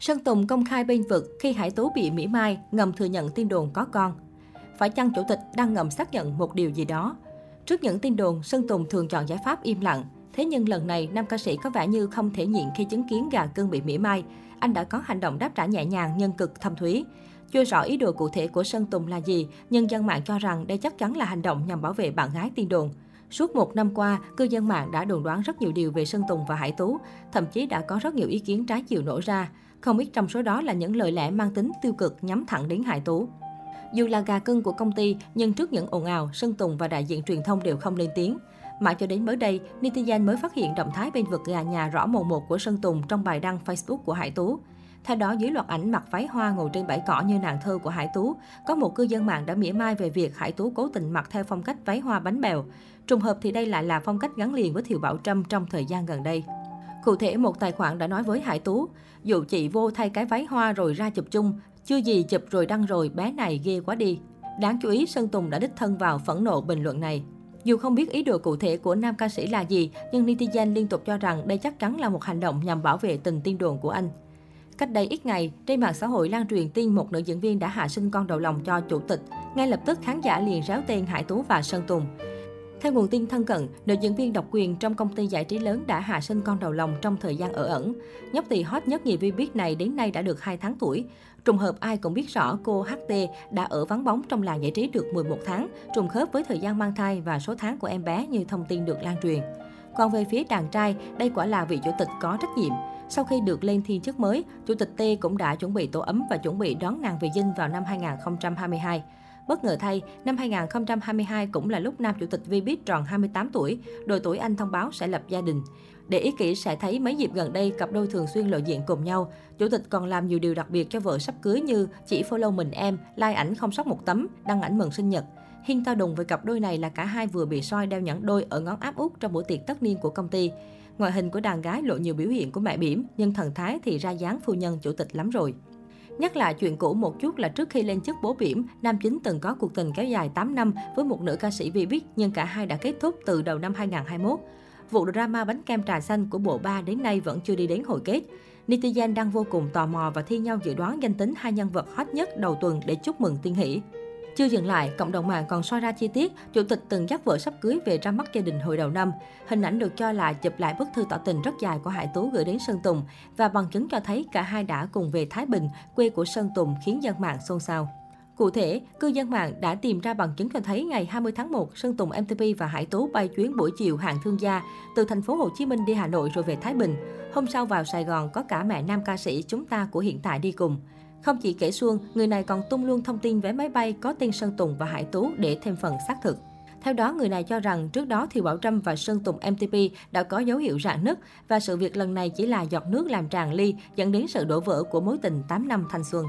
Sơn Tùng công khai bên vực khi Hải Tú bị mỉa mai, ngầm thừa nhận tin đồn có con. Phải chăng chủ tịch đang ngầm xác nhận một điều gì đó? Trước những tin đồn, Sơn Tùng thường chọn giải pháp im lặng. Thế nhưng lần này, nam ca sĩ có vẻ như không thể nhịn khi chứng kiến gà cưng bị mỉa mai. Anh đã có hành động đáp trả nhẹ nhàng nhưng cực thâm thúy. Chưa rõ ý đồ cụ thể của Sơn Tùng là gì, nhưng dân mạng cho rằng đây chắc chắn là hành động nhằm bảo vệ bạn gái tin đồn. Suốt một năm qua, cư dân mạng đã đồn đoán rất nhiều điều về Sơn Tùng và Hải Tú, thậm chí đã có rất nhiều ý kiến trái chiều nổ ra. Không ít trong số đó là những lời lẽ mang tính tiêu cực nhắm thẳng đến Hải Tú. Dù là gà cưng của công ty, nhưng trước những ồn ào, Sơn Tùng và đại diện truyền thông đều không lên tiếng. Mãi cho đến mới đây, netizen mới phát hiện động thái bên vực gà nhà rõ mồn một của Sơn Tùng trong bài đăng Facebook của Hải Tú. Theo đó, dưới loạt ảnh mặc váy hoa ngồi trên bãi cỏ như nàng thơ của Hải Tú, có một cư dân mạng đã mỉa mai về việc Hải Tú cố tình mặc theo phong cách váy hoa bánh bèo. Trùng hợp thì đây lại là phong cách gắn liền với Thiều Bảo Trâm trong thời gian gần đây. Cụ thể, một tài khoản đã nói với Hải Tú, dù chị vô thay cái váy hoa rồi ra chụp chung, chưa gì chụp rồi đăng rồi, bé này ghê quá đi. Đáng chú ý, Sơn Tùng đã đích thân vào phẫn nộ bình luận này. Dù không biết ý đồ cụ thể của nam ca sĩ là gì, nhưng netizen liên tục cho rằng đây chắc chắn là một hành động nhằm bảo vệ tình tiên đồn của anh. Cách đây ít ngày, trên mạng xã hội lan truyền tin một nữ diễn viên đã hạ sinh con đầu lòng cho chủ tịch. Ngay lập tức khán giả liền réo tên Hải Tú và Sơn Tùng. Theo nguồn tin thân cận, nữ diễn viên độc quyền trong công ty giải trí lớn đã hạ sinh con đầu lòng trong thời gian ở ẩn. Nhóc tỳ hot nhất nhì vi biết này đến nay đã được 2 tháng tuổi. Trùng hợp ai cũng biết rõ cô HT đã ở vắng bóng trong làng giải trí được 11 tháng, trùng khớp với thời gian mang thai và số tháng của em bé như thông tin được lan truyền. Còn về phía đàn trai, đây quả là vị chủ tịch có trách nhiệm. Sau khi được lên thiên chức mới, Chủ tịch T cũng đã chuẩn bị tổ ấm và chuẩn bị đón nàng về dinh vào năm 2022. Bất ngờ thay, năm 2022 cũng là lúc nam chủ tịch Vbiz tròn 28 tuổi, độ tuổi anh thông báo sẽ lập gia đình. Để ý kỹ sẽ thấy mấy dịp gần đây cặp đôi thường xuyên lộ diện cùng nhau. Chủ tịch còn làm nhiều điều đặc biệt cho vợ sắp cưới như chỉ follow mình em, like ảnh không sót một tấm, đăng ảnh mừng sinh nhật. Hiên to đùng với cặp đôi này là cả hai vừa bị soi đeo nhẫn đôi ở ngón áp út trong buổi tiệc tất niên của công ty. Ngoại hình của đàn gái lộ nhiều biểu hiện của mẹ bỉm, nhưng thần thái thì ra dáng phu nhân chủ tịch lắm rồi. Nhắc lại chuyện cũ một chút là trước khi lên chức bố biển nam chính từng có cuộc tình kéo dài 8 năm với một nữ ca sĩ Vbiz, nhưng cả hai đã kết thúc từ đầu năm 2021. Vụ drama bánh kem trà xanh của bộ ba đến nay vẫn chưa đi đến hồi kết. Netizen đang vô cùng tò mò và thi nhau dự đoán danh tính hai nhân vật hot nhất đầu tuần để chúc mừng tiên hỷ. Chưa dừng lại, cộng đồng mạng còn soi ra chi tiết, chủ tịch từng dắt vợ sắp cưới về ra mắt gia đình hồi đầu năm. Hình ảnh được cho là chụp lại bức thư tỏ tình rất dài của Hải Tú gửi đến Sơn Tùng và bằng chứng cho thấy cả hai đã cùng về Thái Bình, quê của Sơn Tùng khiến dân mạng xôn xao. Cụ thể, cư dân mạng đã tìm ra bằng chứng cho thấy ngày 20 tháng 1, Sơn Tùng MTP và Hải Tú bay chuyến buổi chiều hạng thương gia từ thành phố Hồ Chí Minh đi Hà Nội rồi về Thái Bình. Hôm sau vào Sài Gòn có cả mẹ nam ca sĩ chúng ta của hiện tại đi cùng. Không chỉ kể xuông, người này còn tung luôn thông tin vé máy bay có tên Sơn Tùng và Hải Tú để thêm phần xác thực. Theo đó, người này cho rằng trước đó thì Bảo Trâm và Sơn Tùng MTP đã có dấu hiệu rạn nứt và sự việc lần này chỉ là giọt nước làm tràn ly dẫn đến sự đổ vỡ của mối tình 8 năm thanh xuân.